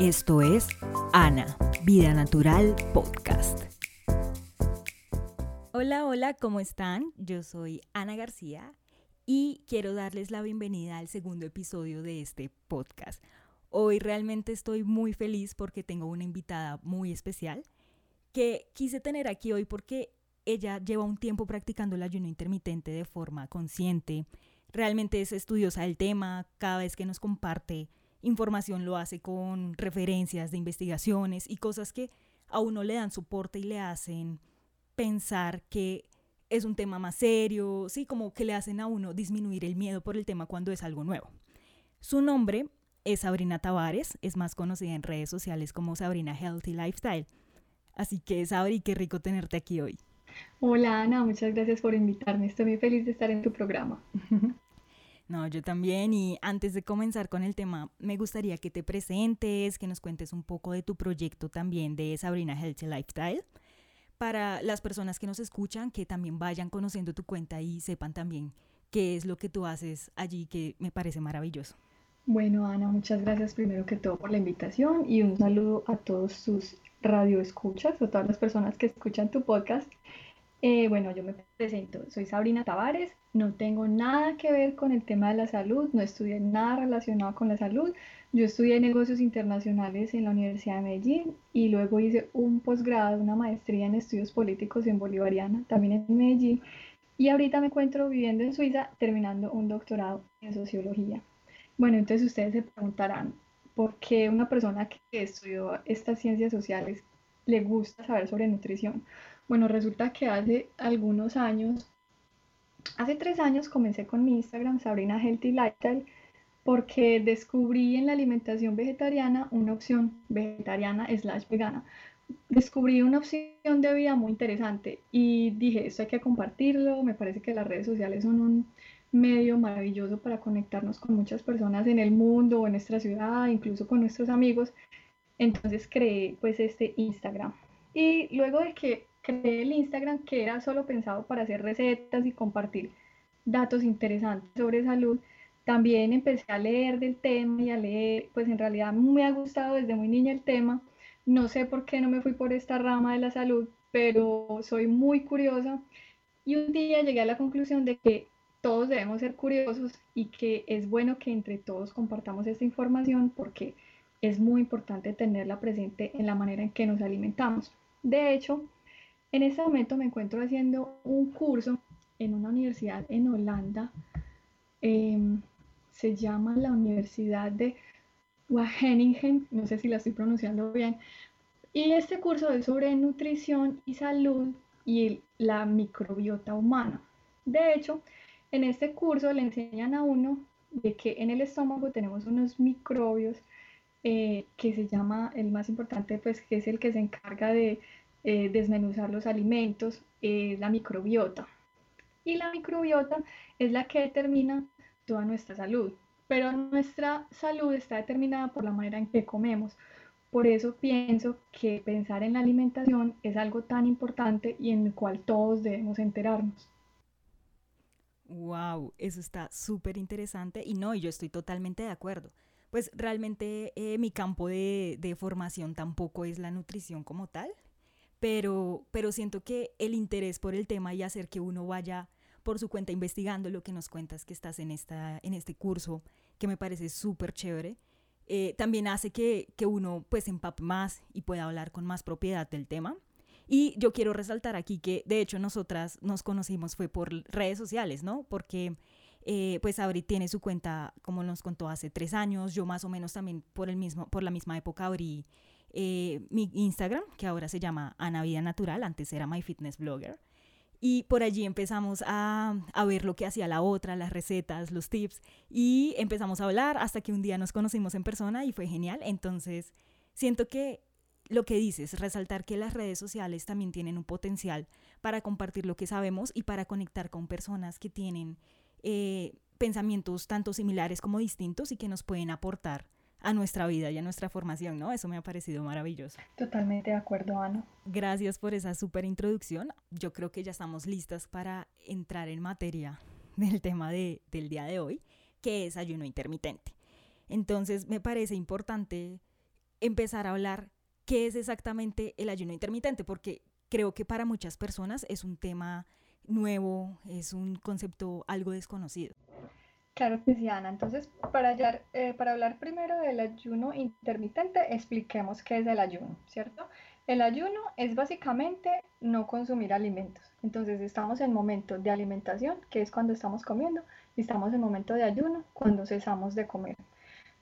Esto es Ana, Vida Natural Podcast. Hola, hola, ¿cómo están? Yo soy Ana García y quiero darles la bienvenida al segundo episodio de este podcast. Hoy realmente estoy muy feliz porque tengo una invitada muy especial que quise tener aquí hoy porque ella lleva un tiempo practicando el ayuno intermitente de forma consciente. Realmente es estudiosa del tema, cada vez que nos comparte información lo hace con referencias de investigaciones y cosas que a uno le dan soporte y le hacen pensar que es un tema más serio, sí, como que le hacen a uno disminuir el miedo por el tema cuando es algo nuevo. Su nombre es Sabrina Tavares, es más conocida en redes sociales como Sabrina Healthy Lifestyle. Así que Sabri, qué rico tenerte aquí hoy. Hola Ana, muchas gracias por invitarme. Estoy muy feliz de estar en tu programa. No, yo también. Y antes de comenzar con el tema, me gustaría que te presentes, que nos cuentes un poco de tu proyecto también de Sabrina Healthy Lifestyle. Para las personas que nos escuchan, que también vayan conociendo tu cuenta y sepan también qué es lo que tú haces allí, que me parece maravilloso. Bueno, Ana, muchas gracias primero que todo por la invitación y un saludo a todos tus radioescuchas, a todas las personas que escuchan tu podcast. Eh, bueno, yo me presento, soy Sabrina Tavares, no tengo nada que ver con el tema de la salud, no estudié nada relacionado con la salud. Yo estudié negocios internacionales en la Universidad de Medellín y luego hice un posgrado, una maestría en estudios políticos en Bolivariana, también en Medellín. Y ahorita me encuentro viviendo en Suiza terminando un doctorado en sociología. Bueno, entonces ustedes se preguntarán, ¿por qué una persona que estudió estas ciencias sociales le gusta saber sobre nutrición? Bueno, resulta que hace algunos años, hace tres años comencé con mi Instagram, Sabrina Healthy Lifestyle, porque descubrí en la alimentación vegetariana una opción vegetariana slash vegana. Descubrí una opción de vida muy interesante y dije, esto hay que compartirlo, me parece que las redes sociales son un medio maravilloso para conectarnos con muchas personas en el mundo o en nuestra ciudad, incluso con nuestros amigos. Entonces creé pues este Instagram. Y luego de que creé el Instagram que era solo pensado para hacer recetas y compartir datos interesantes sobre salud, también empecé a leer del tema y a leer, pues en realidad me ha gustado desde muy niña el tema. No sé por qué no me fui por esta rama de la salud, pero soy muy curiosa y un día llegué a la conclusión de que todos debemos ser curiosos y que es bueno que entre todos compartamos esta información porque es muy importante tenerla presente en la manera en que nos alimentamos. De hecho, en este momento me encuentro haciendo un curso en una universidad en Holanda. Em, se llama la Universidad de Wageningen, no sé si la estoy pronunciando bien. Y este curso es sobre nutrición y salud y la microbiota humana. De hecho, en este curso le enseñan a uno de que en el estómago tenemos unos microbios eh, que se llama, el más importante, pues que es el que se encarga de eh, desmenuzar los alimentos, es la microbiota. Y la microbiota es la que determina toda nuestra salud. Pero nuestra salud está determinada por la manera en que comemos. Por eso pienso que pensar en la alimentación es algo tan importante y en el cual todos debemos enterarnos. Wow, eso está súper interesante y no, yo estoy totalmente de acuerdo. Pues realmente eh, mi campo de, de formación tampoco es la nutrición como tal, pero, pero siento que el interés por el tema y hacer que uno vaya por su cuenta investigando lo que nos cuentas que estás en, esta, en este curso, que me parece súper chévere, eh, también hace que, que uno pues empape más y pueda hablar con más propiedad del tema. Y yo quiero resaltar aquí que de hecho nosotras nos conocimos fue por redes sociales, ¿no? Porque eh, pues Abri tiene su cuenta, como nos contó hace tres años, yo más o menos también por, el mismo, por la misma época abrí eh, mi Instagram, que ahora se llama Ana Vida Natural, antes era My Fitness Blogger. Y por allí empezamos a, a, ver lo que hacía la otra, las recetas, los tips, y empezamos a hablar hasta que un día nos conocimos en persona y fue genial. Entonces, siento que lo que dices, resaltar que las redes sociales también tienen un potencial para compartir lo que sabemos y para conectar con personas que tienen eh, pensamientos tanto similares como distintos y que nos pueden aportar a nuestra vida y a nuestra formación, ¿no? Eso me ha parecido maravilloso. Totalmente de acuerdo, Ana. Gracias por esa súper introducción. Yo creo que ya estamos listas para entrar en materia del tema de, del día de hoy, que es ayuno intermitente. Entonces, me parece importante empezar a hablar qué es exactamente el ayuno intermitente, porque creo que para muchas personas es un tema nuevo, es un concepto algo desconocido. Claro que. Entonces, eh, para hablar primero del ayuno intermitente, expliquemos qué es el ayuno, ¿cierto? El ayuno es básicamente no consumir alimentos. Entonces, estamos en momento de alimentación, que es cuando estamos comiendo, y estamos en momento de ayuno, cuando cesamos de comer.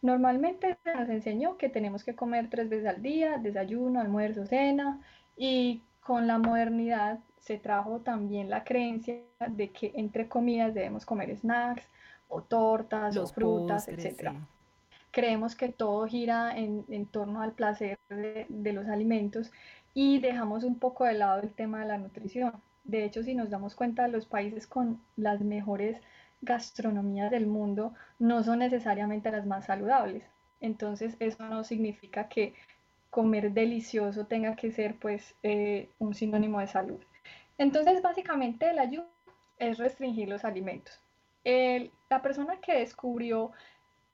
Normalmente se nos enseñó que tenemos que comer tres veces al día, desayuno, almuerzo, cena, y con la modernidad se trajo también la creencia de que entre comidas debemos comer snacks, o tortas o frutas, etc. Creemos que todo gira en, torno al placer de, los alimentos y dejamos un poco de lado el tema de la nutrición. De hecho, si nos damos cuenta, los países con las mejores gastronomías del mundo no son necesariamente las más saludables. Entonces, eso no significa que comer delicioso tenga que ser pues eh, un sinónimo de salud. Entonces, básicamente el ayuno es restringir los alimentos la persona que descubrió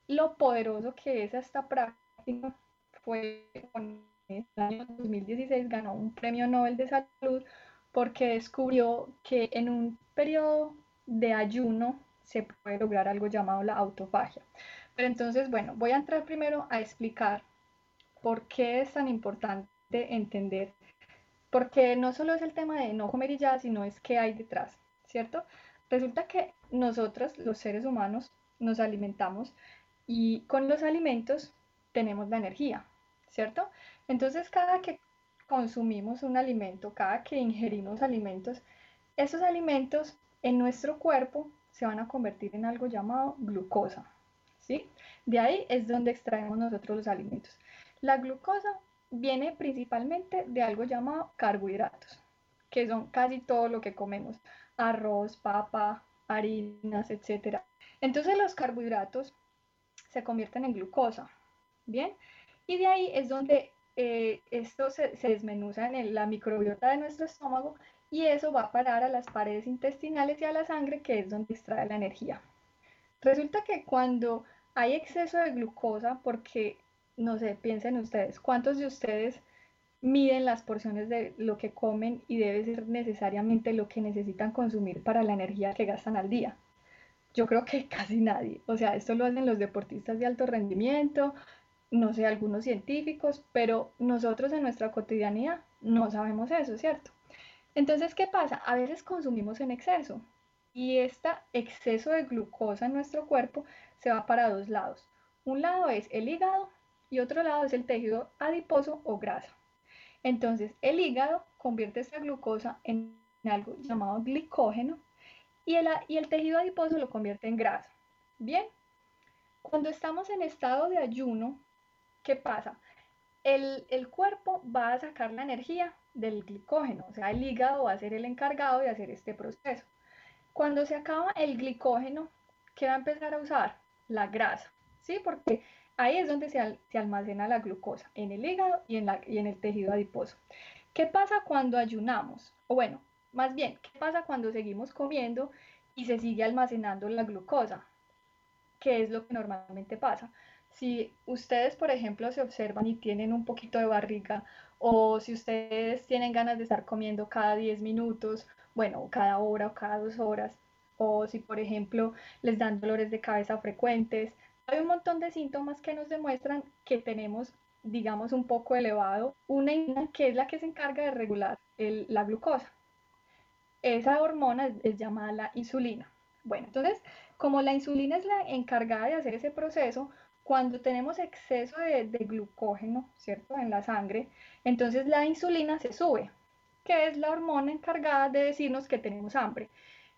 lo poderoso que es esta práctica fue en el año 2016 ganó un premio Nobel de Salud porque descubrió que en un periodo de ayuno se puede lograr algo llamado la autofagia. Pero entonces, bueno, voy a entrar primero a explicar por qué es tan importante entender, porque no solo es el tema de no comer y ya, sino es qué hay detrás, ¿cierto? Resulta que nosotros, los seres humanos, nos alimentamos y con los alimentos tenemos la energía, ¿cierto? Entonces, cada que consumimos un alimento, cada que ingerimos alimentos, esos alimentos en nuestro cuerpo se van a convertir en algo llamado glucosa, ¿sí? De ahí es donde extraemos nosotros los alimentos. La glucosa viene principalmente de algo llamado carbohidratos, que son casi todo lo que comemos arroz, papa, harinas, etc. Entonces los carbohidratos se convierten en glucosa, ¿bien? Y de ahí es donde eh, esto se, desmenuza en la microbiota de nuestro estómago y eso va a parar a las paredes intestinales y a la sangre, que es donde extrae la energía. Resulta que cuando hay exceso de glucosa, porque, no sé, piensen ustedes, ¿cuántos de ustedes miden las porciones de lo que comen y debe ser necesariamente lo que necesitan consumir para la energía que gastan al día. Yo creo que casi nadie. O sea, esto lo hacen los deportistas de alto rendimiento, no sé, algunos científicos, pero nosotros en nuestra cotidianidad no sabemos eso, ¿cierto? Entonces, ¿qué pasa? A veces consumimos en exceso y este exceso de glucosa en nuestro cuerpo se va para dos lados. Un lado es el hígado y otro lado es el tejido adiposo o grasa. Entonces, el hígado convierte esta glucosa en algo llamado glicógeno y el, tejido adiposo lo convierte en grasa. Bien, cuando estamos en estado de ayuno, ¿qué pasa? El, el, cuerpo va a sacar la energía del glicógeno, o sea, el hígado va a ser el encargado de hacer este proceso. Cuando se acaba el glicógeno, ¿qué va a empezar a usar? La grasa, ¿sí? Porque Ahí es donde se, almacena la glucosa, en el hígado y en, y en el tejido adiposo. ¿Qué pasa cuando ayunamos? O bueno, más bien, ¿qué pasa cuando seguimos comiendo y se sigue almacenando la glucosa? ¿Qué es lo que normalmente pasa? Si ustedes, por ejemplo, se observan y tienen un poquito de barriga, o si ustedes tienen ganas de estar comiendo cada 10 minutos, bueno, cada hora o cada dos horas, o si, por ejemplo, les dan dolores de cabeza frecuentes, hay un montón de síntomas que nos demuestran que tenemos, digamos, un poco elevado una insulina que es la que se encarga de regular la glucosa. Esa hormona es, llamada la insulina. Bueno, entonces, como la insulina es la encargada de hacer ese proceso, cuando tenemos exceso de, de, glucógeno, ¿cierto?, en la sangre, entonces la insulina se sube, que es la hormona encargada de decirnos que tenemos hambre.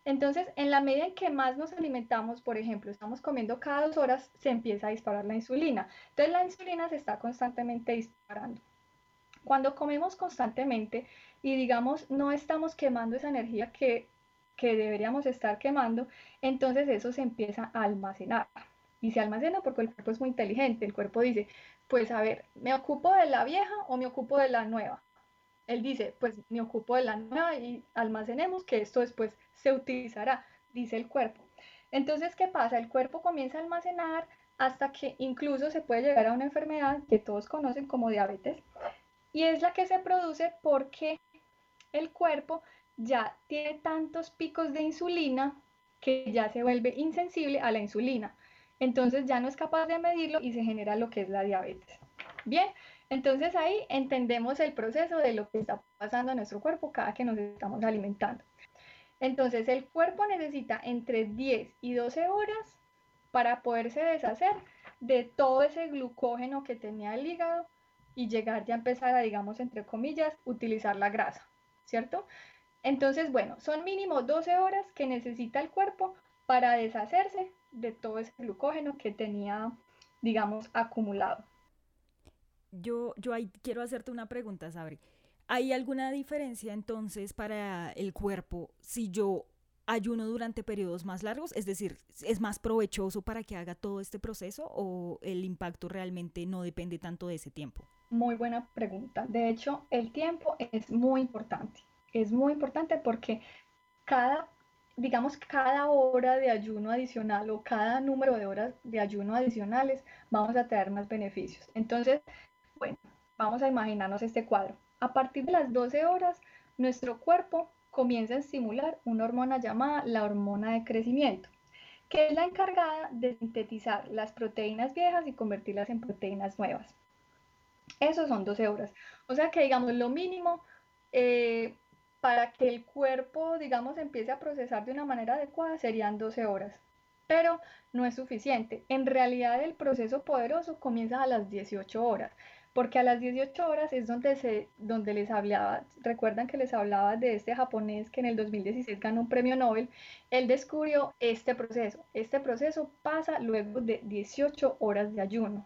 Entonces, en la medida en que más nos alimentamos, por ejemplo, estamos comiendo cada dos horas, se empieza a disparar la insulina. Entonces, la insulina se está constantemente disparando. Cuando comemos constantemente y digamos no estamos quemando esa energía que, que deberíamos estar quemando, entonces eso se empieza a almacenar. Y se almacena porque el cuerpo es muy inteligente. El cuerpo dice, pues a ver, ¿me ocupo de la vieja o me ocupo de la nueva? Él dice, pues me ocupo de la nueva y almacenemos que esto después se utilizará, dice el cuerpo. Entonces, ¿qué pasa? El cuerpo comienza a almacenar hasta que incluso se puede llegar a una enfermedad que todos conocen como diabetes y es la que se produce porque el cuerpo ya tiene tantos picos de insulina que ya se vuelve insensible a la insulina. Entonces ya no es capaz de medirlo y se genera lo que es la diabetes. Bien, entonces ahí entendemos el proceso de lo que está pasando en nuestro cuerpo cada que nos estamos alimentando. Entonces el cuerpo necesita entre 10 y 12 horas para poderse deshacer de todo ese glucógeno que tenía el hígado y llegar ya a empezar a, digamos, entre comillas, utilizar la grasa, ¿cierto? Entonces, bueno, son mínimo 12 horas que necesita el cuerpo para deshacerse de todo ese glucógeno que tenía, digamos, acumulado. Yo, yo quiero hacerte una pregunta, Sabri. ¿Hay alguna diferencia entonces para el cuerpo si yo ayuno durante periodos más largos? Es decir, ¿es más provechoso para que haga todo este proceso o el impacto realmente no depende tanto de ese tiempo? Muy buena pregunta. De hecho, el tiempo es muy importante. Es muy importante porque cada, digamos, cada hora de ayuno adicional o cada número de horas de ayuno adicionales vamos a traer más beneficios. Entonces, bueno, vamos a imaginarnos este cuadro. A partir de las 12 horas, nuestro cuerpo comienza a estimular una hormona llamada la hormona de crecimiento, que es la encargada de sintetizar las proteínas viejas y convertirlas en proteínas nuevas. Eso son 12 horas. O sea que, digamos, lo mínimo eh, para que el cuerpo, digamos, empiece a procesar de una manera adecuada serían 12 horas. Pero no es suficiente. En realidad el proceso poderoso comienza a las 18 horas, porque a las 18 horas es donde, se, donde les hablaba, recuerdan que les hablaba de este japonés que en el 2016 ganó un premio Nobel, él descubrió este proceso. Este proceso pasa luego de 18 horas de ayuno.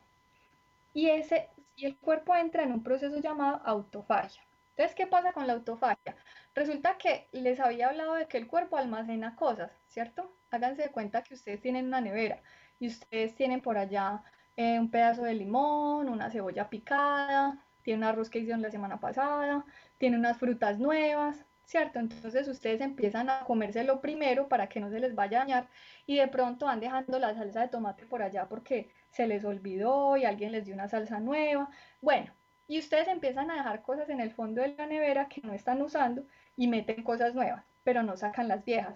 Y ese y el cuerpo entra en un proceso llamado autofagia. Entonces, ¿qué pasa con la autofagia? Resulta que les había hablado de que el cuerpo almacena cosas, ¿cierto? Háganse de cuenta que ustedes tienen una nevera y ustedes tienen por allá eh, un pedazo de limón, una cebolla picada, tiene un arroz que hicieron la semana pasada, tiene unas frutas nuevas, ¿cierto? Entonces ustedes empiezan a comérselo primero para que no se les vaya a dañar y de pronto van dejando la salsa de tomate por allá porque se les olvidó y alguien les dio una salsa nueva. Bueno, y ustedes empiezan a dejar cosas en el fondo de la nevera que no están usando y meten cosas nuevas, pero no sacan las viejas.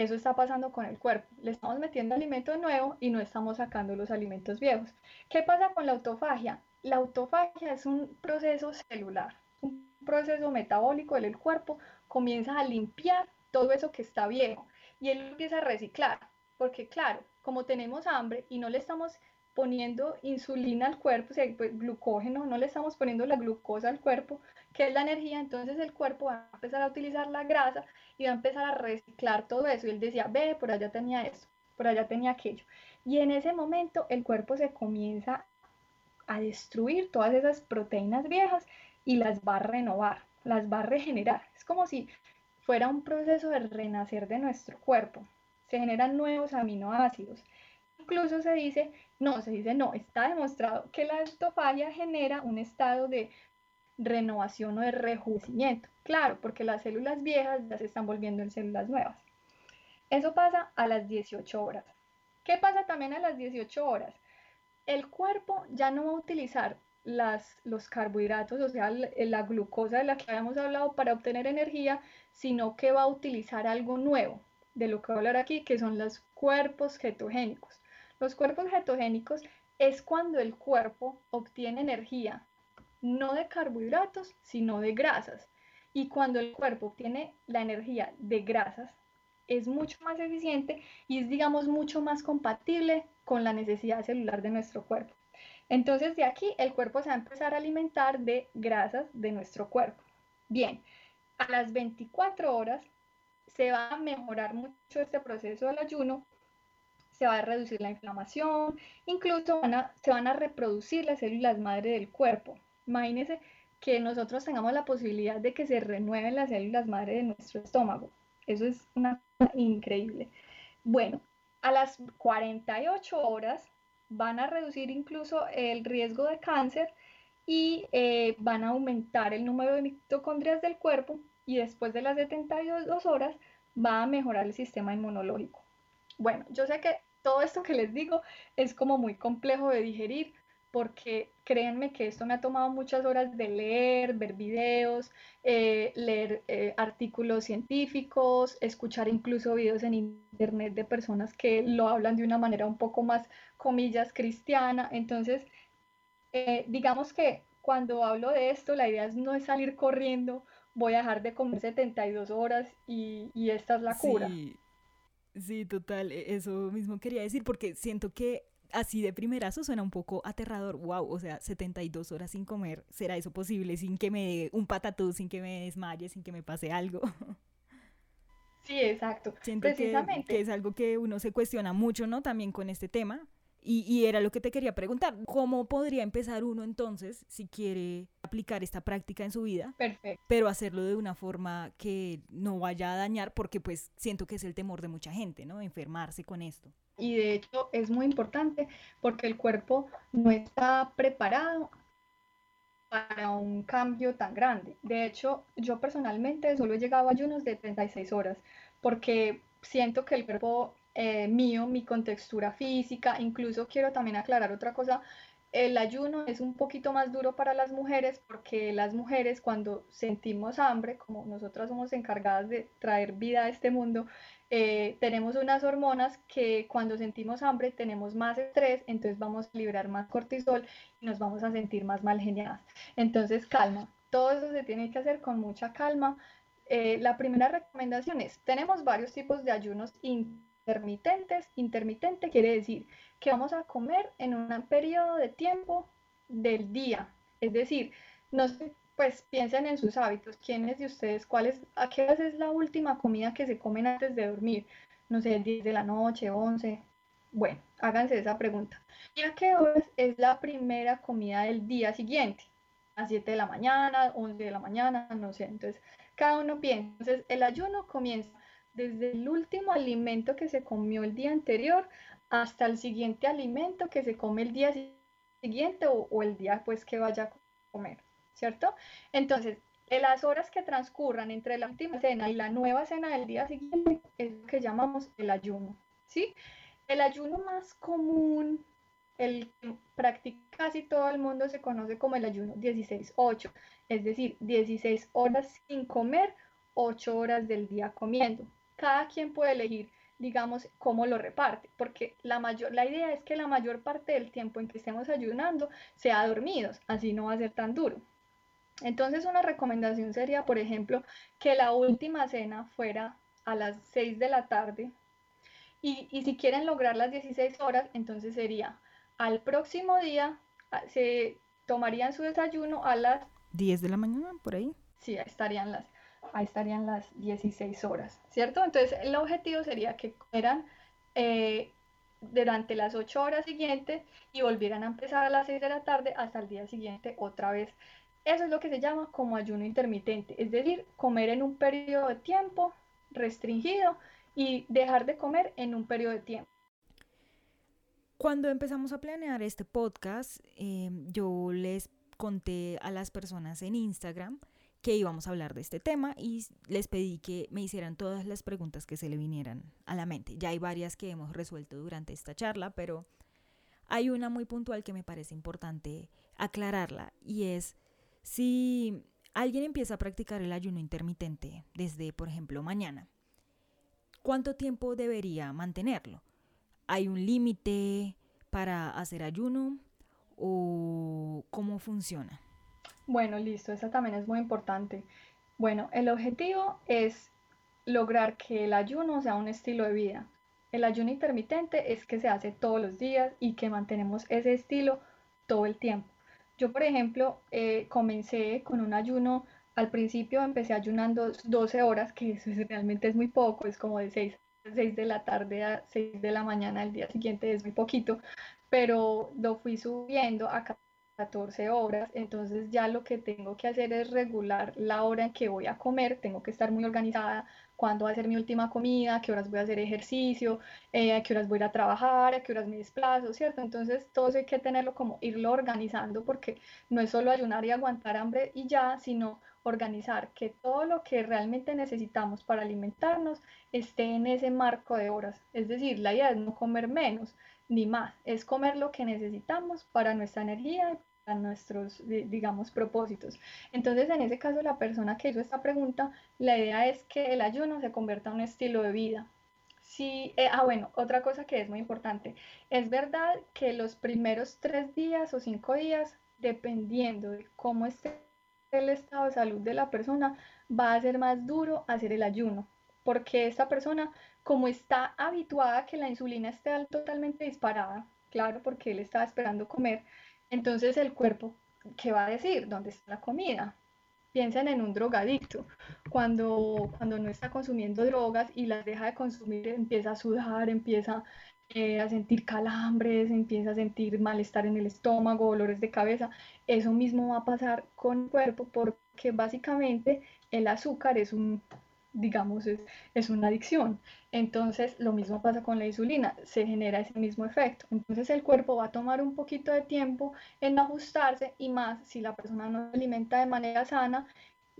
Eso está pasando con el cuerpo. Le estamos metiendo alimento nuevo y no estamos sacando los alimentos viejos. ¿Qué pasa con la autofagia? La autofagia es un proceso celular, un proceso metabólico del cuerpo. Comienza a limpiar todo eso que está viejo y él empieza a reciclar. Porque claro, como tenemos hambre y no le estamos poniendo insulina al cuerpo, o sea, pues, glucógeno, no le estamos poniendo la glucosa al cuerpo, que es la energía, entonces el cuerpo va a empezar a utilizar la grasa y va a empezar a reciclar todo eso. Y él decía, ve, por allá tenía esto, por allá tenía aquello. Y en ese momento el cuerpo se comienza a destruir todas esas proteínas viejas y las va a renovar, las va a regenerar. Es como si fuera un proceso de renacer de nuestro cuerpo. Se generan nuevos aminoácidos. Incluso se dice no, se dice no, está demostrado que la autofagia genera un estado de renovación o de rejuvenecimiento. Claro, porque las células viejas ya se están volviendo en células nuevas. Eso pasa a las 18 horas. ¿Qué pasa también a las 18 horas? El cuerpo ya no va a utilizar las, los carbohidratos, o sea, la glucosa de la que habíamos hablado para obtener energía, sino que va a utilizar algo nuevo, de lo que voy a hablar aquí, que son los cuerpos ketogénicos. Los cuerpos cetogénicos es cuando el cuerpo obtiene energía no de carbohidratos, sino de grasas. Y cuando el cuerpo obtiene la energía de grasas, es mucho más eficiente y es, digamos, mucho más compatible con la necesidad celular de nuestro cuerpo. Entonces, de aquí el cuerpo se va a empezar a alimentar de grasas de nuestro cuerpo. Bien, a las 24 horas se va a mejorar mucho este proceso del ayuno se va a reducir la inflamación, incluso se van a reproducir las células madre del cuerpo. Imagínense que nosotros tengamos la posibilidad de que se renueven las células madre de nuestro estómago. Eso es una cosa increíble. Bueno, a las 48 horas van a reducir incluso el riesgo de cáncer y eh, van a aumentar el número de mitocondrias del cuerpo y después de las 72 horas va a mejorar el sistema inmunológico. Bueno, yo sé que todo esto que les digo es como muy complejo de digerir porque créanme que esto me ha tomado muchas horas de leer, ver videos, eh, leer eh, artículos científicos, escuchar incluso videos en internet de personas que lo hablan de una manera un poco más, comillas, cristiana. Entonces, eh, digamos que cuando hablo de esto, la idea es no es salir corriendo, voy a dejar de comer 72 horas y, y esta es la cura. Sí, total, e-, eso mismo quería decir, porque siento que así de primerazo suena un poco aterrador. Wow, o sea, 72 horas sin comer, ¿será eso posible sin que me dé un patatú, sin que me desmaye, sin que me pase algo? Sí, exacto. Siento Precisamente. Que, que, es algo que uno se cuestiona mucho, ¿no? También con este tema. Y, y, era lo que te quería preguntar, ¿cómo podría empezar uno entonces si quiere aplicar esta práctica en su vida? Perfecto. Pero hacerlo de una forma que no vaya a dañar, porque pues siento que es el temor de mucha gente, ¿no? Enfermarse con esto. Y de hecho es muy importante porque el cuerpo no está preparado para un cambio tan grande. De hecho, yo personalmente solo he llegado a ayunos de 36 horas porque siento que el cuerpo eh, mío, mi contextura física, incluso quiero también aclarar otra cosa, el ayuno es un poquito más duro para las mujeres porque las mujeres cuando sentimos hambre, como nosotras somos encargadas de traer vida a este mundo, eh, tenemos unas hormonas que cuando sentimos hambre tenemos más estrés, entonces vamos a liberar más cortisol y nos vamos a sentir más mal geniadas. Entonces, calma, todo eso se tiene que hacer con mucha calma. Eh, la primera recomendación es, tenemos varios tipos de ayunos intermitentes. Intermitente quiere decir que vamos a comer en un periodo de tiempo del día. Es decir, no pues piensen en sus hábitos. ¿Quiénes de ustedes, cuáles, a qué hora es la última comida que se comen antes de dormir? No sé, 10 de la noche, 11. Bueno, háganse esa pregunta. ¿Y a qué horas es la primera comida del día siguiente? A 7 de la mañana, 11 de la mañana, no sé. Entonces, cada uno piensa. Entonces, el ayuno comienza desde el último alimento que se comió el día anterior hasta el siguiente alimento que se come el día siguiente o, el día pues que vaya a comer, ¿cierto? Entonces, en las horas que transcurran entre la última cena y la nueva cena del día siguiente es lo que llamamos el ayuno, ¿sí? El ayuno más común, el que practica casi todo el mundo se conoce como el ayuno 16-8, es decir, 16 horas sin comer, 8 horas del día comiendo. Cada quien puede elegir digamos, cómo lo reparte, porque la, mayor, la idea es que la mayor parte del tiempo en que estemos ayunando sea dormidos, así no va a ser tan duro. Entonces una recomendación sería, por ejemplo, que la última cena fuera a las 6 de la tarde y, y si quieren lograr las 16 horas, entonces sería al próximo día se tomarían su desayuno a las 10 de la mañana, por ahí. Sí, estarían las ahí estarían las 16 horas, ¿cierto? Entonces el objetivo sería que fueran eh, durante las 8 horas siguientes y volvieran a empezar a las 6 de la tarde hasta el día siguiente otra vez. Eso es lo que se llama como ayuno intermitente, es decir, comer en un periodo de tiempo restringido y dejar de comer en un periodo de tiempo. Cuando empezamos a planear este podcast, eh, yo les conté a las personas en Instagram que íbamos a hablar de este tema y les pedí que me hicieran todas las preguntas que se le vinieran a la mente. Ya hay varias que hemos resuelto durante esta charla, pero hay una muy puntual que me parece importante aclararla y es si alguien empieza a practicar el ayuno intermitente desde, por ejemplo, mañana, ¿cuánto tiempo debería mantenerlo? ¿Hay un límite para hacer ayuno o cómo funciona? Bueno, listo, esa también es muy importante. Bueno, el objetivo es lograr que el ayuno sea un estilo de vida. El ayuno intermitente es que se hace todos los días y que mantenemos ese estilo todo el tiempo. Yo, por ejemplo, eh, comencé con un ayuno, al principio empecé ayunando 12 horas, que eso realmente es muy poco, es como de 6, 6 de la tarde a 6 de la mañana, el día siguiente es muy poquito, pero lo fui subiendo a 14 horas, entonces ya lo que tengo que hacer es regular la hora en que voy a comer, tengo que estar muy organizada, cuándo va a ser mi última comida, qué horas voy a hacer ejercicio, eh, a qué horas voy a a trabajar, a qué horas me desplazo, ¿cierto? Entonces todo eso hay que tenerlo como irlo organizando porque no es solo ayunar y aguantar hambre y ya, sino organizar que todo lo que realmente necesitamos para alimentarnos esté en ese marco de horas. Es decir, la idea es no comer menos ni más, es comer lo que necesitamos para nuestra energía nuestros, digamos, propósitos. Entonces, en ese caso, la persona que hizo esta pregunta, la idea es que el ayuno se convierta en un estilo de vida. Sí, eh, ah, bueno, otra cosa que es muy importante. Es verdad que los primeros tres días o cinco días, dependiendo de cómo esté el estado de salud de la persona, va a ser más duro hacer el ayuno, porque esta persona como está habituada a que la insulina esté totalmente disparada, claro, porque él estaba esperando comer, entonces el cuerpo, ¿qué va a decir? ¿Dónde está la comida? Piensen en un drogadicto. Cuando, cuando no está consumiendo drogas y las deja de consumir, empieza a sudar, empieza eh, a sentir calambres, empieza a sentir malestar en el estómago, dolores de cabeza. Eso mismo va a pasar con el cuerpo porque básicamente el azúcar es un digamos, es, es, una adicción. Entonces, lo mismo pasa con la insulina, se genera ese mismo efecto. Entonces, el cuerpo va a tomar un poquito de tiempo en ajustarse y más si la persona no se alimenta de manera sana,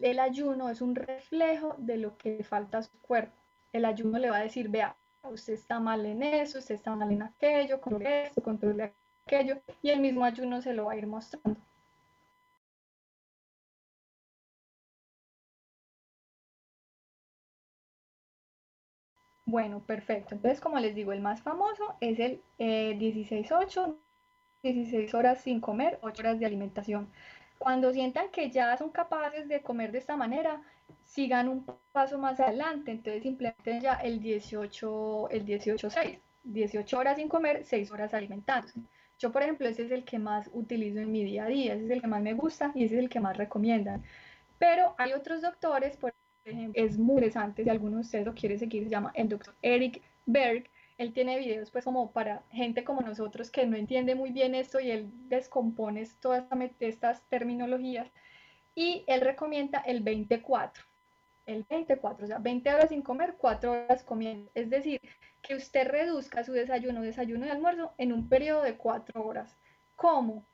el ayuno es un reflejo de lo que le falta a su cuerpo. El ayuno le va a decir, vea, usted está mal en eso, usted está mal en aquello, controle esto, controle aquello, y el mismo ayuno se lo va a ir mostrando. Bueno, perfecto. Entonces, como les digo, el más famoso es el 16-8, eh, 16 horas sin comer, 8 horas de alimentación. Cuando sientan que ya son capaces de comer de esta manera, sigan un paso más adelante. Entonces, implementen ya el 18, el 18-6, 18 horas sin comer, 6 horas alimentándose. Yo, por ejemplo, ese es el que más utilizo en mi día a día, ese es el que más me gusta y ese es el que más recomiendan. Pero hay otros doctores, por es muy interesante, si alguno de ustedes lo quiere seguir, se llama el doctor Eric Berg. Él tiene videos pues como para gente como nosotros que no entiende muy bien esto y él descompone todas estas terminologías y él recomienda el 24. El 24, o sea, 20 horas sin comer, 4 horas comiendo. Es decir, que usted reduzca su desayuno, desayuno y almuerzo en un periodo de 4 horas. ¿Cómo?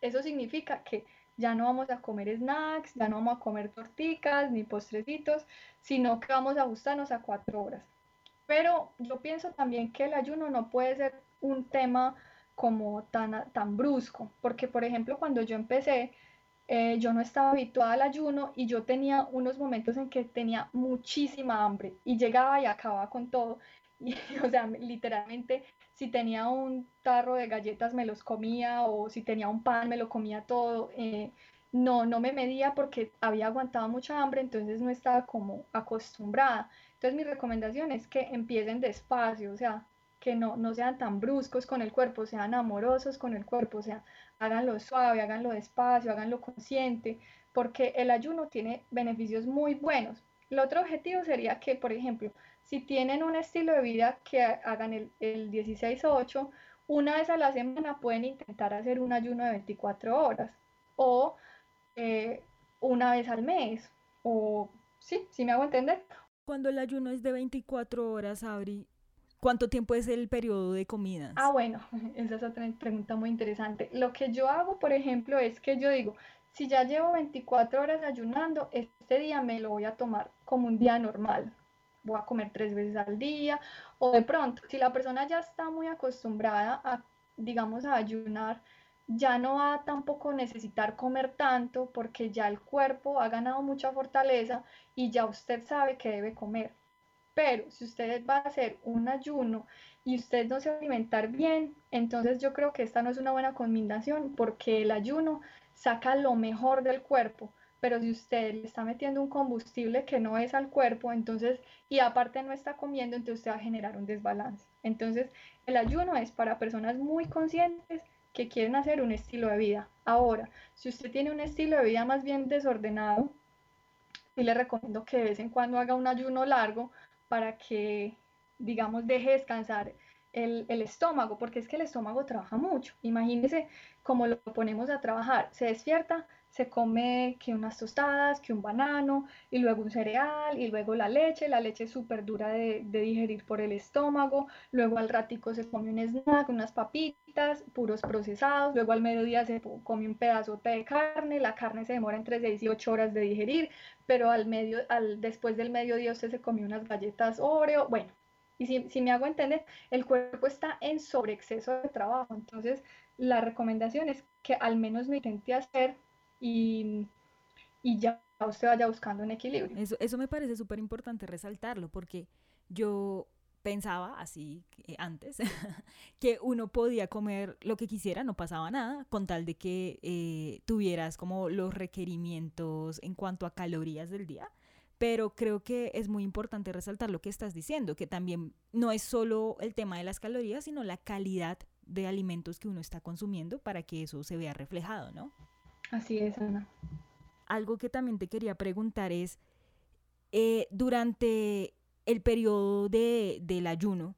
Eso significa que ya no vamos a comer snacks, ya no vamos a comer torticas ni postrecitos, sino que vamos a ajustarnos a cuatro horas. Pero yo pienso también que el ayuno no puede ser un tema como tan, tan brusco, porque por ejemplo cuando yo empecé, eh, yo no estaba habituada al ayuno y yo tenía unos momentos en que tenía muchísima hambre y llegaba y acababa con todo. Y, o sea, literalmente si tenía un tarro de galletas me los comía o si tenía un pan me lo comía todo. Eh, no, no me medía porque había aguantado mucha hambre, entonces no estaba como acostumbrada. Entonces mi recomendación es que empiecen despacio, o sea, que no, no sean tan bruscos con el cuerpo, sean amorosos con el cuerpo, o sea, háganlo suave, háganlo despacio, háganlo consciente, porque el ayuno tiene beneficios muy buenos. El otro objetivo sería que, por ejemplo, si tienen un estilo de vida que hagan el, el 16-8, una vez a la semana pueden intentar hacer un ayuno de 24 horas o eh, una vez al mes. O sí, sí me hago entender. Cuando el ayuno es de 24 horas, Abri, ¿cuánto tiempo es el periodo de comidas? Ah, bueno, esa es otra pregunta muy interesante. Lo que yo hago, por ejemplo, es que yo digo, si ya llevo 24 horas ayunando, este día me lo voy a tomar como un día normal voy a comer tres veces al día, o de pronto, si la persona ya está muy acostumbrada a, digamos, a ayunar, ya no va a tampoco necesitar comer tanto porque ya el cuerpo ha ganado mucha fortaleza y ya usted sabe que debe comer. Pero si usted va a hacer un ayuno y usted no se va a alimentar bien, entonces yo creo que esta no es una buena combinación porque el ayuno saca lo mejor del cuerpo pero si usted le está metiendo un combustible que no es al cuerpo, entonces, y aparte no está comiendo, entonces usted va a generar un desbalance. Entonces, el ayuno es para personas muy conscientes que quieren hacer un estilo de vida. Ahora, si usted tiene un estilo de vida más bien desordenado, sí le recomiendo que de vez en cuando haga un ayuno largo para que, digamos, deje descansar el, estómago, porque es que el estómago trabaja mucho. Imagínense cómo lo ponemos a trabajar. Se despierta, se come que unas tostadas, que un banano, y luego un cereal, y luego la leche. La leche es súper dura de, digerir por el estómago. Luego al ratico se come un snack, unas papitas, puros procesados. Luego al mediodía se come un pedazote de carne. La carne se demora entre 6 y 8 horas de digerir, pero al medio, al, después del mediodía usted se come unas galletas Oreo. Bueno, y si, me hago entender, el cuerpo está en sobreexceso de trabajo. Entonces, la recomendación es que al menos lo intente hacer y, ya usted vaya buscando un equilibrio. Eso, eso me parece súper importante resaltarlo porque yo pensaba así antes que uno podía comer lo que quisiera, no pasaba nada, con tal de que eh, tuvieras como los requerimientos en cuanto a calorías del día pero creo que es muy importante resaltar lo que estás diciendo, que también no es solo el tema de las calorías, sino la calidad de alimentos que uno está consumiendo para que eso se vea reflejado, ¿no? Así es, Ana. Algo que también te quería preguntar es, eh, durante el periodo de, del ayuno,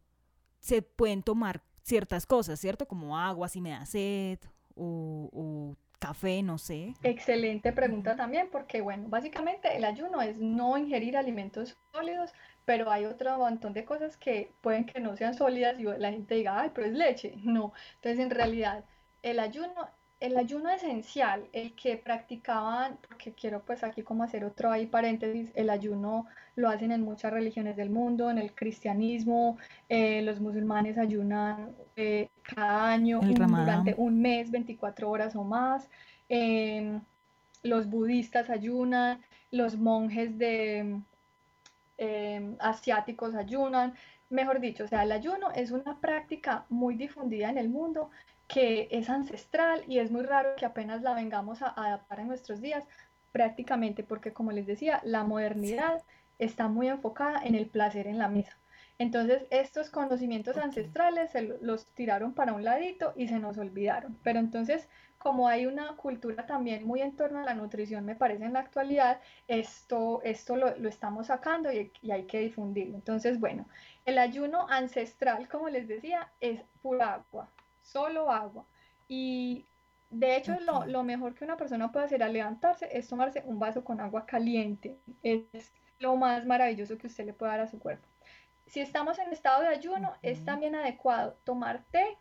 se pueden tomar ciertas cosas, ¿cierto? Como agua si me da sed o, o café, no sé. Excelente pregunta también, porque bueno, básicamente el ayuno es no ingerir alimentos sólidos, pero hay otro montón de cosas que pueden que no sean sólidas y la gente diga, ay, pero es leche. No, entonces en realidad el ayuno el ayuno esencial, el que practicaban, porque quiero pues aquí como hacer otro ahí paréntesis, el ayuno lo hacen en muchas religiones del mundo, en el cristianismo, eh, los musulmanes ayunan eh, cada año durante un mes, 24 horas o más, em, los budistas ayunan, los monjes de em, asiáticos ayunan, mejor dicho, o sea, el ayuno es una práctica muy difundida en el mundo que es ancestral y es muy raro que apenas la vengamos a adaptar en nuestros días, prácticamente porque, como les decía, la modernidad está muy enfocada en el placer en la mesa. Entonces, estos conocimientos ancestrales se los tiraron para un ladito y se nos olvidaron. Pero entonces, como hay una cultura también muy en torno a la nutrición, me parece en la actualidad, esto, esto lo, estamos sacando y, y, hay que difundirlo. Entonces, bueno, el ayuno ancestral, como les decía, es pura agua solo agua. Y de hecho, lo, mejor que una persona puede hacer al levantarse es tomarse un vaso con agua caliente. Es lo más maravilloso que usted le puede dar a su cuerpo. Si estamos en estado de ayuno, es también adecuado tomar té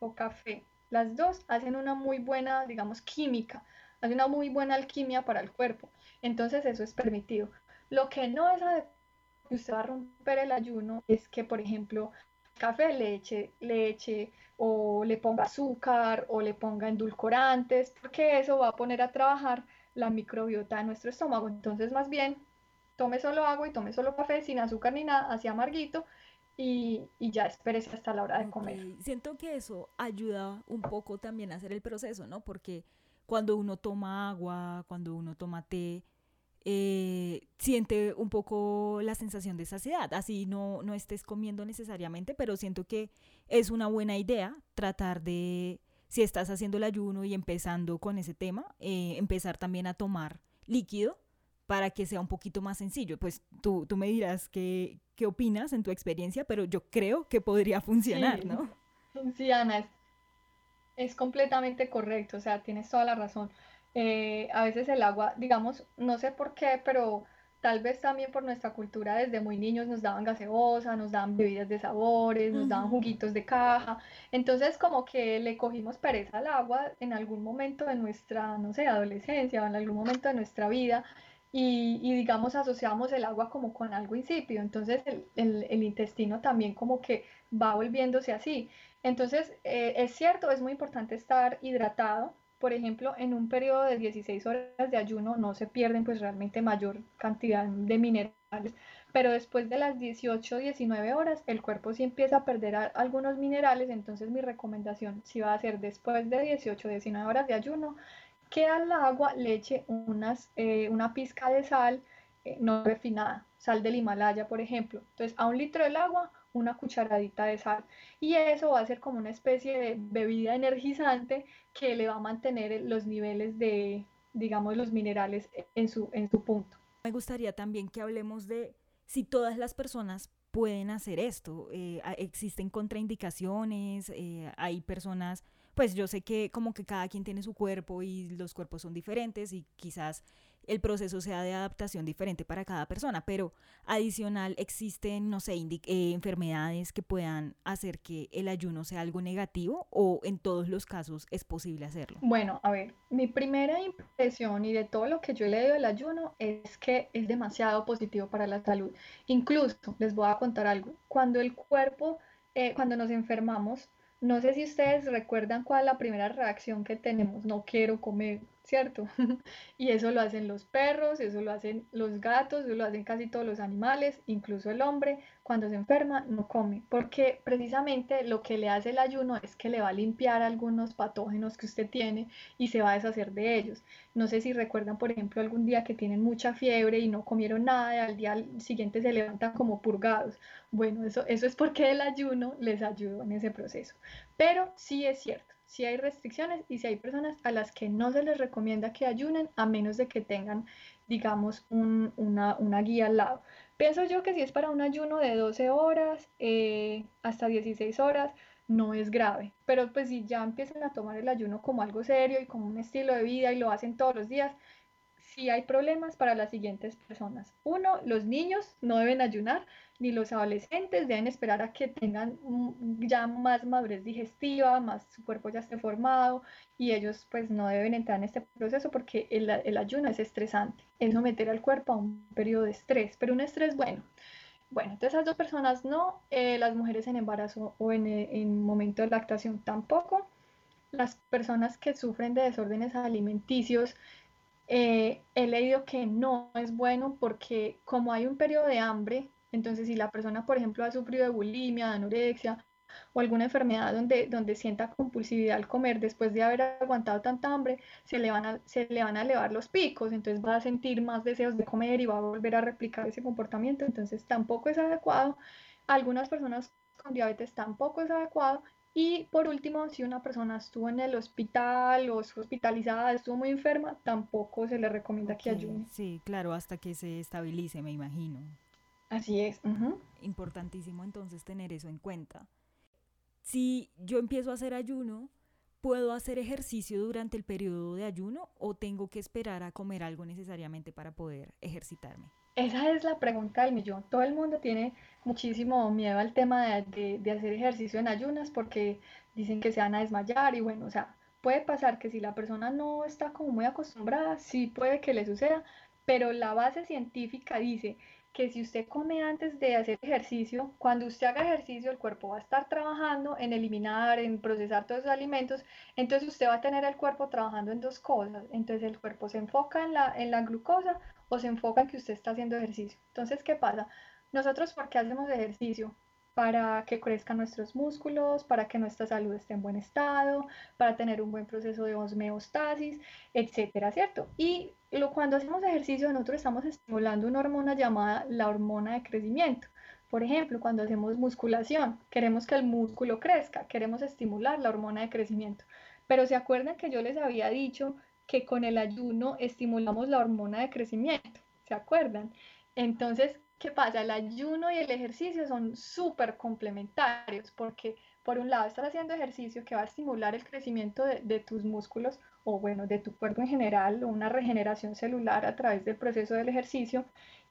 o café. Las dos hacen una muy buena, digamos, química, hacen una muy buena alquimia para el cuerpo. Entonces, eso es permitido. Lo que no es adecuado que usted va a romper el ayuno es que, por ejemplo, café, leche, leche, o le ponga azúcar o le ponga endulcorantes, porque eso va a poner a trabajar la microbiota de nuestro estómago. Entonces, más bien, tome solo agua y tome solo café sin azúcar ni nada, así amarguito, y, y, ya espérese hasta la hora de comer. Siento que eso ayuda un poco también a hacer el proceso, ¿no? Porque cuando uno toma agua, cuando uno toma té, eh, siente un poco la sensación de saciedad. Así no, no estés comiendo necesariamente, pero siento que es una buena idea tratar de, si estás haciendo el ayuno y empezando con ese tema, eh, empezar también a tomar líquido para que sea un poquito más sencillo. Pues tú, tú me dirás qué, qué opinas en tu experiencia, pero yo creo que podría funcionar, ¿no? Sí, Ana, es, es completamente correcto, o sea, tienes toda la razón. Eh, a veces el agua, digamos, no sé por qué, pero tal vez también por nuestra cultura desde muy niños nos daban gaseosa, nos daban bebidas de sabores, nos daban juguitos de caja. Entonces como que le cogimos pereza al agua en algún momento de nuestra, no sé, adolescencia o en algún momento de nuestra vida y, digamos asociamos el agua como con algo insípido. Entonces el, intestino también como que va volviéndose así. Entonces eh, es cierto, es muy importante estar hidratado por ejemplo, en un periodo de 16 horas de ayuno no se pierden pues realmente mayor cantidad de minerales, pero después de las 18 o 19 horas el cuerpo sí empieza a perder algunos minerales, entonces mi recomendación si va a ser después de 18 o 19 horas de ayuno, que al agua le eche unas, eh, una pizca de sal eh, no refinada, sal del Himalaya por ejemplo. Entonces a un litro del agua una cucharadita de sal y eso va a ser como una especie de bebida energizante que le va a mantener los niveles de, digamos, los minerales en su, en su punto. Me gustaría también que hablemos de si todas las personas pueden hacer esto? Eh, ¿Existen contraindicaciones? Eh, ¿Hay personas pues yo sé que como que cada quien tiene su cuerpo y los cuerpos son diferentes y quizás el proceso sea de adaptación diferente para cada persona, pero adicional existen, no sé, eh, enfermedades que puedan hacer que el ayuno sea algo negativo o en todos los casos es posible hacerlo. Bueno, a ver, mi primera impresión y de todo lo que yo he leído del ayuno es que es demasiado positivo para la salud. Incluso, les voy a contar algo, cuando el cuerpo, eh, cuando nos enfermamos, no sé si ustedes recuerdan cuál es la primera reacción que tenemos, no quiero comer, ¿cierto? y eso lo hacen los perros, eso lo hacen los gatos, eso lo hacen casi todos los animales, incluso el hombre, cuando se enferma no come, porque precisamente lo que le hace el ayuno es que le va a limpiar algunos patógenos que usted tiene y se va a deshacer de ellos. No sé si recuerdan, por ejemplo, algún día que tienen mucha fiebre y no comieron nada y al día siguiente se levantan como purgados. Bueno, eso, eso es porque el ayuno les ayudó en ese proceso. Pero sí es cierto si hay restricciones y si hay personas a las que no se les recomienda que ayunen a menos de que tengan, digamos, una, guía al lado. Pienso yo que si es para un ayuno de 12 horas eh, hasta 16 horas, no es grave. Pero pues si ya empiezan a tomar el ayuno como algo serio y como un estilo de vida y lo hacen todos los días, sí hay problemas para las siguientes personas. Uno, los niños no deben ayunar ni los adolescentes deben esperar a que tengan ya más madurez digestiva, más su cuerpo ya esté formado y ellos pues no deben entrar en este proceso porque el, ayuno es estresante, es someter al cuerpo a un periodo de estrés, pero un estrés bueno. Bueno, entonces esas dos personas no, eh, las mujeres en embarazo o en, en momento de lactación tampoco, las personas que sufren de desórdenes alimenticios, eh, he leído que no es bueno porque como hay un periodo de hambre, entonces, si la persona, por ejemplo, ha sufrido de bulimia, de anorexia o alguna enfermedad donde, donde sienta compulsividad al comer después de haber aguantado tanta hambre, se le, van a, se le van a elevar los picos, entonces va a sentir más deseos de comer y va a volver a replicar ese comportamiento, entonces tampoco es adecuado. Algunas personas con diabetes tampoco es adecuado. Y por último, si una persona estuvo en el hospital o estuvo hospitalizada, estuvo muy enferma, tampoco se le recomienda que ayune. Sí, claro, hasta que se estabilice, me imagino. Así es. Importantísimo entonces tener eso en cuenta. Si yo empiezo a hacer ayuno, ¿puedo hacer ejercicio durante el periodo de ayuno o tengo que esperar a comer algo necesariamente para poder ejercitarme? Esa es la pregunta del millón. Todo el mundo tiene muchísimo miedo al tema de, de hacer ejercicio en ayunas porque dicen que se van a desmayar y bueno, o sea, puede pasar que si la persona no está como muy acostumbrada, sí puede que le suceda, pero la base científica dice que si usted come antes de hacer ejercicio, cuando usted haga ejercicio, el cuerpo va a estar trabajando en eliminar, en procesar todos esos alimentos, entonces usted va a tener el cuerpo trabajando en dos cosas. Entonces el cuerpo se enfoca en la, en la glucosa o se enfoca en que usted está haciendo ejercicio. Entonces, ¿qué pasa? Nosotros, ¿por qué hacemos ejercicio? Para que crezcan nuestros músculos, para que nuestra salud esté en buen estado, para tener un buen proceso de osmeostasis, etcétera, ¿cierto? Y cuando hacemos ejercicio, nosotros estamos estimulando una hormona llamada la hormona de crecimiento. Por ejemplo, cuando hacemos musculación, queremos que el músculo crezca, queremos estimular la hormona de crecimiento. Pero se acuerdan que yo les había dicho que con el ayuno estimulamos la hormona de crecimiento. ¿Se acuerdan? Entonces, ¿qué pasa? El ayuno y el ejercicio son súper complementarios porque por un lado estás haciendo ejercicio que va a estimular el crecimiento de, tus músculos o bueno, de tu cuerpo en general, una regeneración celular a través del proceso del ejercicio.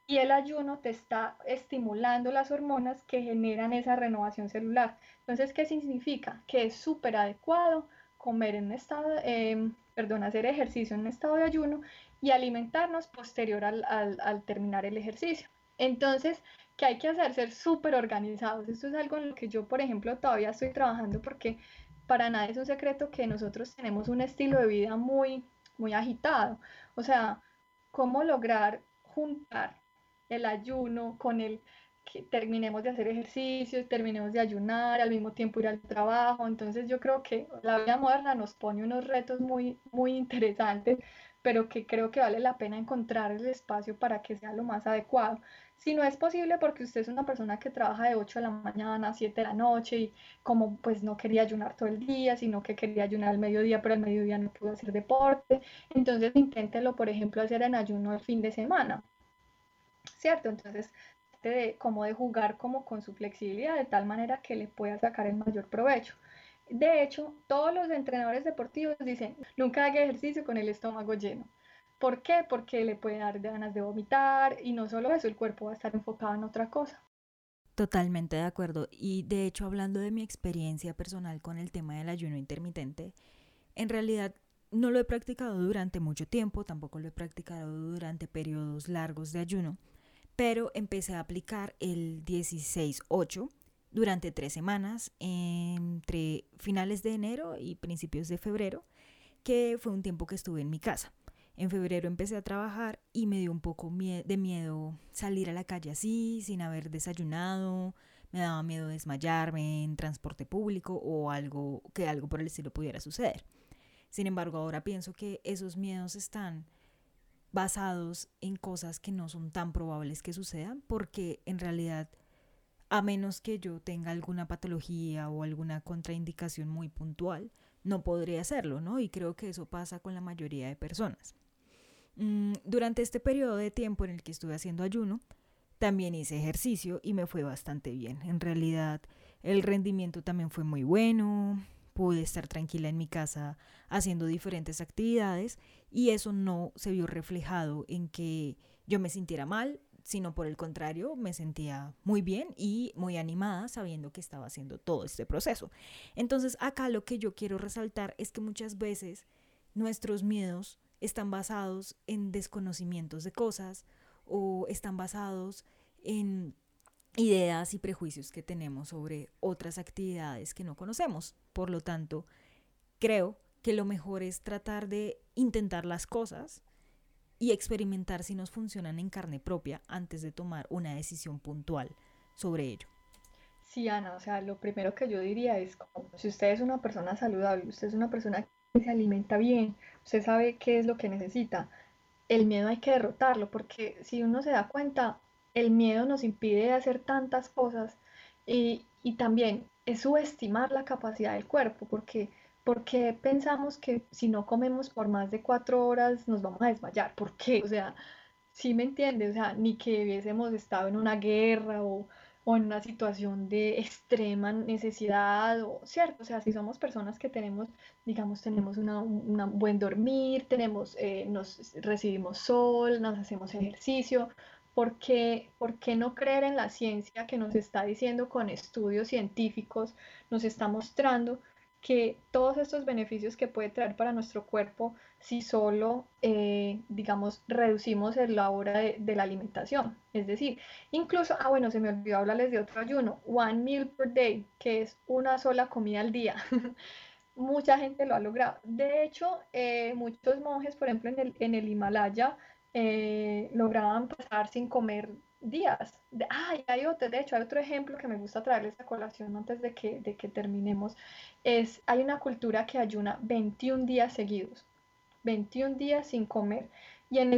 Y el ayuno te está estimulando las hormonas que generan esa renovación celular. Entonces, ¿qué significa? Que es súper adecuado comer en estado, eh, perdón, hacer ejercicio en estado de ayuno y alimentarnos posterior al, al, terminar el ejercicio. Entonces, ¿qué hay que hacer? Ser súper organizados. Esto es algo en lo que yo, por ejemplo, todavía estoy trabajando porque para nada es un secreto que nosotros tenemos un estilo de vida muy, muy agitado. O sea, cómo lograr juntar el ayuno con el que terminemos de hacer ejercicio, terminemos de ayunar, al mismo tiempo ir al trabajo. Entonces yo creo que la vida moderna nos pone unos retos muy, muy interesantes, pero que creo que vale la pena encontrar el espacio para que sea lo más adecuado. Si no es posible porque usted es una persona que trabaja de 8 de la mañana a 7 de la noche y como pues no quería ayunar todo el día, sino que quería ayunar al mediodía, pero al mediodía no pudo hacer deporte, entonces inténtelo, por ejemplo, hacer en ayuno el fin de semana. ¿Cierto? Entonces de como de jugar como con su flexibilidad de tal manera que le pueda sacar el mayor provecho. De hecho, todos los entrenadores deportivos dicen, nunca haga ejercicio con el estómago lleno. ¿Por qué? Porque le puede dar ganas de vomitar y no solo eso, el cuerpo va a estar enfocado en otra cosa. Totalmente de acuerdo. Y de hecho, hablando de mi experiencia personal con el tema del ayuno intermitente, en realidad no lo he practicado durante mucho tiempo, tampoco lo he practicado durante periodos largos de ayuno, pero empecé a aplicar el 16-8 durante tres semanas entre finales de enero y principios de febrero, que fue un tiempo que estuve en mi casa. En febrero empecé a trabajar y me dio un poco de miedo salir a la calle así, sin haber desayunado. Me daba miedo desmayarme en transporte público o algo que algo por el estilo pudiera suceder. Sin embargo, ahora pienso que esos miedos están basados en cosas que no son tan probables que sucedan, porque en realidad, a menos que yo tenga alguna patología o alguna contraindicación muy puntual, no podría hacerlo, ¿no? Y creo que eso pasa con la mayoría de personas. Mm, durante este periodo de tiempo en el que estuve haciendo ayuno, también hice ejercicio y me fue bastante bien. En realidad, el rendimiento también fue muy bueno, pude estar tranquila en mi casa haciendo diferentes actividades y eso no se vio reflejado en que yo me sintiera mal, sino por el contrario, me sentía muy bien y muy animada sabiendo que estaba haciendo todo este proceso. Entonces acá lo que yo quiero resaltar es que muchas veces nuestros miedos están basados en desconocimientos de cosas o están basados en ideas y prejuicios que tenemos sobre otras actividades que no conocemos. Por lo tanto, creo que lo mejor es tratar de intentar las cosas y experimentar si nos funcionan en carne propia antes de tomar una decisión puntual sobre ello. Sí, Ana, o sea, lo primero que yo diría es, como, si usted es una persona saludable, usted es una persona que se alimenta bien, usted sabe qué es lo que necesita. El miedo hay que derrotarlo porque si uno se da cuenta, el miedo nos impide hacer tantas cosas y, también es subestimar la capacidad del cuerpo porque porque pensamos que si no comemos por más de cuatro horas nos vamos a desmayar? ¿Por qué? O sea, sí me entiende, o sea, ni que hubiésemos estado en una guerra o, o en una situación de extrema necesidad, o, ¿cierto? O sea, si somos personas que tenemos, digamos, tenemos un buen dormir, tenemos, eh, nos recibimos sol, nos hacemos ejercicio, ¿por qué, ¿por qué no creer en la ciencia que nos está diciendo con estudios científicos, nos está mostrando que todos estos beneficios que puede traer para nuestro cuerpo si solo, eh, digamos, reducimos la hora de, la alimentación. Es decir, incluso, ah, bueno, se me olvidó hablarles de otro ayuno, one meal per day, que es una sola comida al día. Mucha gente lo ha logrado. De hecho, eh, muchos monjes, por ejemplo, en el, en el Himalaya, eh, lograban pasar sin comer días. Ah, hay otro, de hecho, hay otro ejemplo que me gusta traerles a colación antes de que, de que terminemos. Es, hay una cultura que ayuna 21 días seguidos, 21 días sin comer. Y en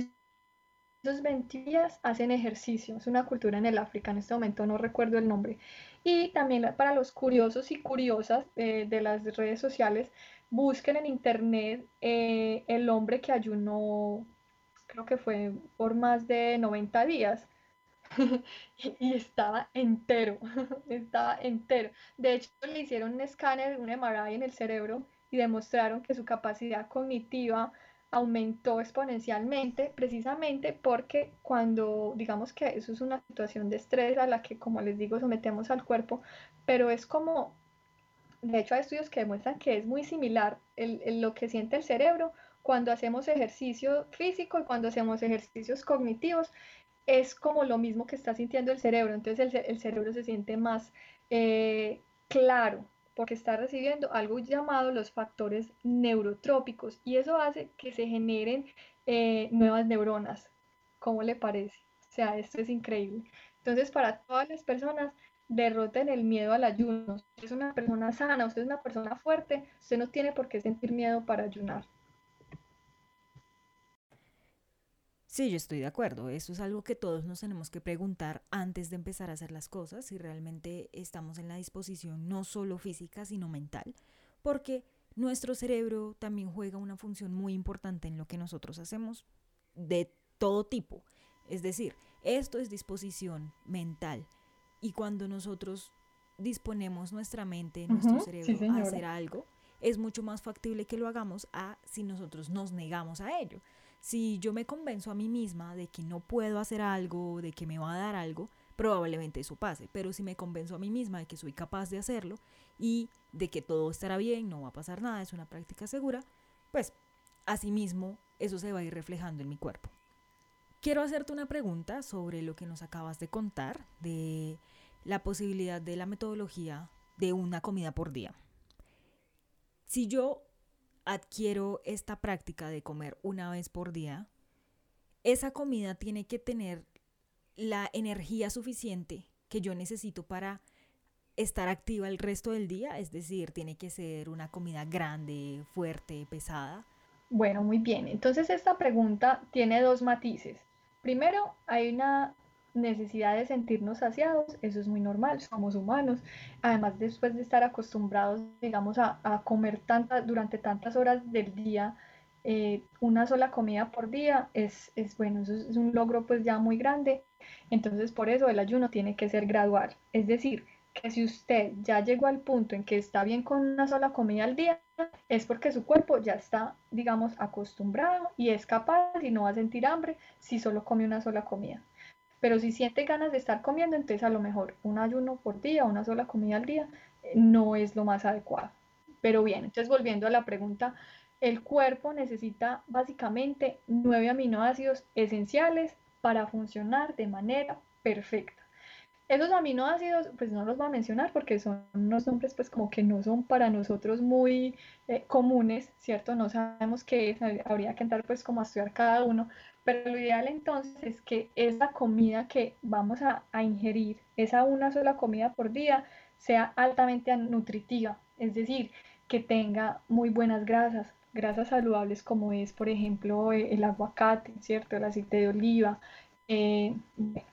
esos 20 días hacen ejercicio. Es una cultura en el África, en este momento no recuerdo el nombre. Y también para los curiosos y curiosas eh, de las redes sociales, busquen en internet eh, el hombre que ayunó, creo que fue por más de 90 días y estaba entero, estaba entero. De hecho, le hicieron un escáner, un MRI en el cerebro y demostraron que su capacidad cognitiva aumentó exponencialmente precisamente porque cuando digamos que eso es una situación de estrés a la que como les digo sometemos al cuerpo pero es como de hecho hay estudios que demuestran que es muy similar lo que siente el cerebro cuando hacemos ejercicio físico y cuando hacemos ejercicios cognitivos es como lo mismo que está sintiendo el cerebro, entonces el, cerebro se siente más eh, claro porque está recibiendo algo llamado los factores neurotrópicos y eso hace que se generen eh, nuevas neuronas. ¿Cómo le parece? O sea, esto es increíble. Entonces, para todas las personas, derroten el miedo al ayuno. Usted es una persona sana, usted es una persona fuerte, usted no tiene por qué sentir miedo para ayunar. Sí, yo estoy de acuerdo. Eso es algo que todos nos tenemos que preguntar antes de empezar a hacer las cosas, si realmente estamos en la disposición no solo física, sino mental, porque nuestro cerebro también juega una función muy importante en lo que nosotros hacemos de todo tipo. Es decir, Esto es disposición mental. Y cuando nosotros disponemos nuestra mente, nuestro cerebro a hacer algo, es mucho más factible que lo hagamos a si nosotros nos negamos a ello. Si yo me convenzo a mí misma de que no puedo hacer algo, de que me va a dar algo, probablemente eso pase. Pero si me convenzo a mí misma de que soy capaz de hacerlo y de que todo estará bien, no va a pasar nada, es una práctica segura, pues asimismo eso se va a ir reflejando en mi cuerpo. Quiero hacerte una pregunta sobre lo que nos acabas de contar, de la posibilidad de la metodología de una comida por día. Si yo adquiero esta práctica de comer una vez por día, esa comida tiene que tener la energía suficiente que yo necesito para estar activa el resto del día, es decir, tiene que ser una comida grande, fuerte, pesada. Bueno, muy bien. Entonces esta pregunta tiene dos matices. Primero, hay una necesidad de sentirnos saciados, eso es muy normal, somos humanos. Además, después de estar acostumbrados, digamos, a, comer tanta, durante tantas horas del día, eh, una sola comida por día es, es, bueno, eso es un logro pues ya muy grande. Entonces, por eso el ayuno tiene que ser gradual. Es decir, que si usted ya llegó al punto en que está bien con una sola comida al día, es porque su cuerpo ya está, digamos, acostumbrado y es capaz y no va a sentir hambre si solo come una sola comida. Pero si siente ganas de estar comiendo, entonces a lo mejor un ayuno por día, una sola comida al día, eh, no es lo más adecuado. Pero bien, entonces volviendo a la pregunta, el cuerpo necesita básicamente nueve aminoácidos esenciales para funcionar de manera perfecta. Esos aminoácidos, pues no los voy a mencionar porque son unos nombres pues como que no son para nosotros muy eh, comunes, ¿cierto? No sabemos qué es, habría que entrar pues como a estudiar cada uno, pero lo ideal entonces es que esa comida que vamos a, a ingerir, esa una sola comida por día, sea altamente nutritiva, es decir, que tenga muy buenas grasas, grasas saludables como es, por ejemplo, eh, el aguacate, ¿cierto? El aceite de oliva, eh,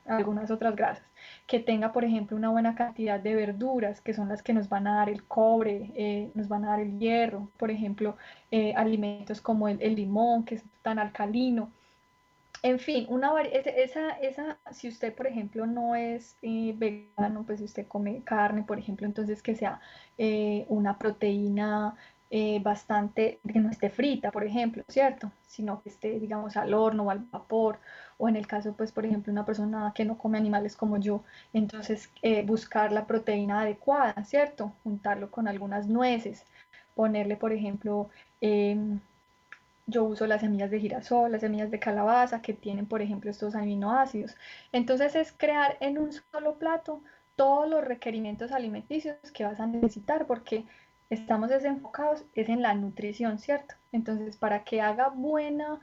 algunas otras grasas. Que tenga, por ejemplo, una buena cantidad de verduras, que son las que nos van a dar el cobre, eh, nos van a dar el hierro, por ejemplo, alimentos como el, limón, que es tan alcalino. En fin, una esa, esa, si usted, por ejemplo, no es vegano, pues si usted come carne, por ejemplo, entonces que sea una proteína eh, bastante, que no esté frita, por ejemplo, ¿cierto? Sino que esté, digamos, al horno o al vapor, o en el caso, pues, por ejemplo, una persona que no come animales como yo, entonces eh, buscar la proteína adecuada, ¿cierto? Juntarlo con algunas nueces, ponerle, por ejemplo, em, yo uso las semillas de girasol, las semillas de calabaza, que tienen, por ejemplo, estos aminoácidos. Entonces es crear en un solo plato todos los requerimientos alimenticios que vas a necesitar, porque estamos desenfocados es en la nutrición, ¿cierto? Entonces, para que haga buena,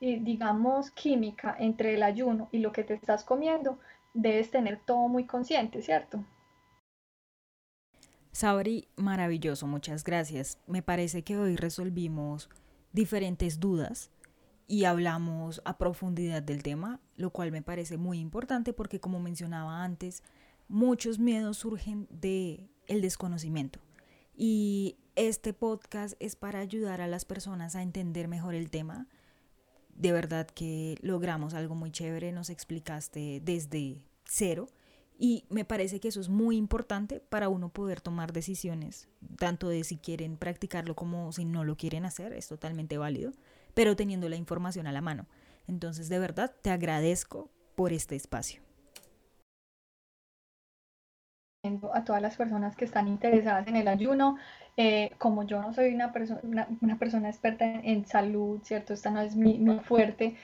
digamos, química entre el ayuno y lo que te estás comiendo, debes tener todo muy consciente, ¿cierto? Sabri, maravilloso, muchas gracias. Me parece que hoy resolvimos diferentes dudas y hablamos a profundidad del tema, lo cual me parece muy importante porque como mencionaba antes, muchos miedos surgen de el desconocimiento. Y este podcast es para ayudar a las personas a entender mejor el tema. De verdad que logramos algo muy chévere, nos explicaste desde cero y me parece que eso es muy importante para uno poder tomar decisiones, tanto de si quieren practicarlo como si no lo quieren hacer, es totalmente válido, pero teniendo la información a la mano. Entonces, de verdad, te agradezco por este espacio a todas las personas que están interesadas en el ayuno. Eh, como yo no soy una, persona una, persona experta en, salud, ¿cierto? Esta no es mi, mi, fuerte.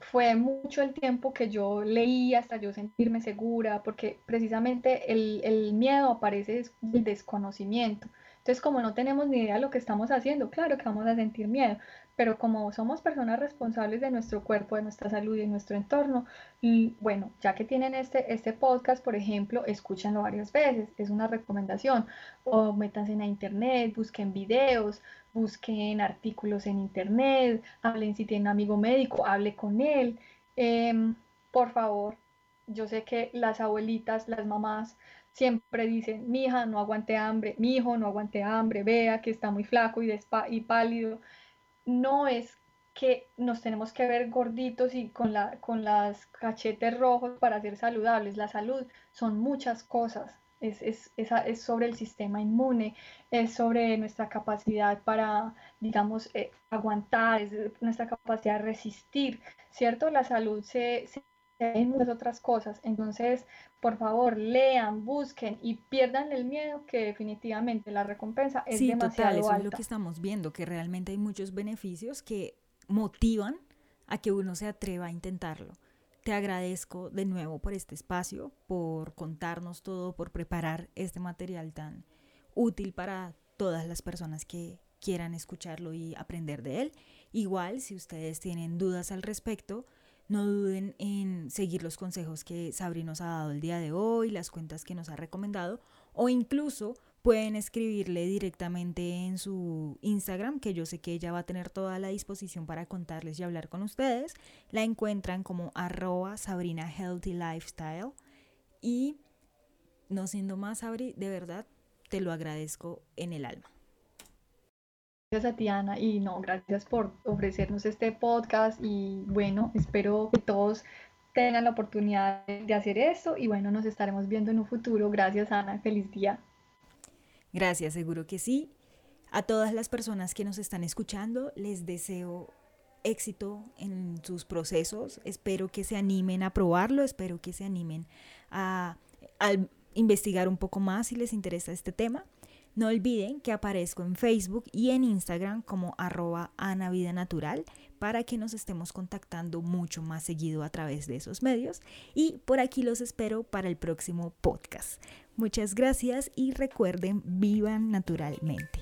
Fue mucho el tiempo que yo leí hasta yo sentirme segura, porque precisamente el, el miedo aparece del desconocimiento. Entonces, como no tenemos ni idea de lo que estamos haciendo, claro que vamos a sentir miedo, pero como somos personas responsables de nuestro cuerpo, de nuestra salud y de nuestro entorno, bueno, ya que tienen este, este podcast, por ejemplo, escúchenlo varias veces, es una recomendación, o métanse en internet, busquen videos, busquen artículos en internet, hablen si tienen amigo médico, hable con él, em, por favor, yo sé que las abuelitas, las mamás, siempre dicen, mi hija no aguante hambre, mi hijo no aguante hambre, vea que está muy flaco y, y pálido. No es que nos tenemos que ver gorditos y con, la, con las cachetes rojos para ser saludables. La salud son muchas cosas. Es, es, es, sobre el sistema inmune, es sobre nuestra capacidad para, digamos, eh, aguantar, es nuestra capacidad de resistir, ¿cierto? La salud se, se en muchas otras cosas. Entonces, por favor, lean, busquen y pierdan el miedo que definitivamente la recompensa es sí, demasiado total, eso es lo que estamos viendo, que realmente hay muchos beneficios que motivan a que uno se atreva a intentarlo. Te agradezco de nuevo por este espacio, por contarnos todo, por preparar este material tan útil para todas las personas que quieran escucharlo y aprender de él. Igual, si ustedes tienen dudas al respecto, no duden en seguir los consejos que Sabri nos ha dado el día de hoy, las cuentas que nos ha recomendado, o incluso pueden escribirle directamente en su Instagram, que yo sé que ella va a tener toda la disposición para contarles y hablar con ustedes. La encuentran como arroba Sabrina Healthy Lifestyle. Y no siendo más, Sabri, de verdad te lo agradezco en el alma. Gracias a Tiana y no, gracias por ofrecernos este podcast y bueno, espero que todos tengan la oportunidad de hacer esto y bueno, nos estaremos viendo en un futuro. Gracias Ana, feliz día. Gracias, seguro que sí. A todas las personas que nos están escuchando, les deseo éxito en sus procesos. Espero que se animen a probarlo, espero que se animen a, investigar un poco más si les interesa este tema. No olviden que aparezco en Facebook y en Instagram como arroba Natural para que nos estemos contactando mucho más seguido a través de esos medios. Y por aquí los espero para el próximo podcast. Muchas gracias y recuerden, vivan naturalmente.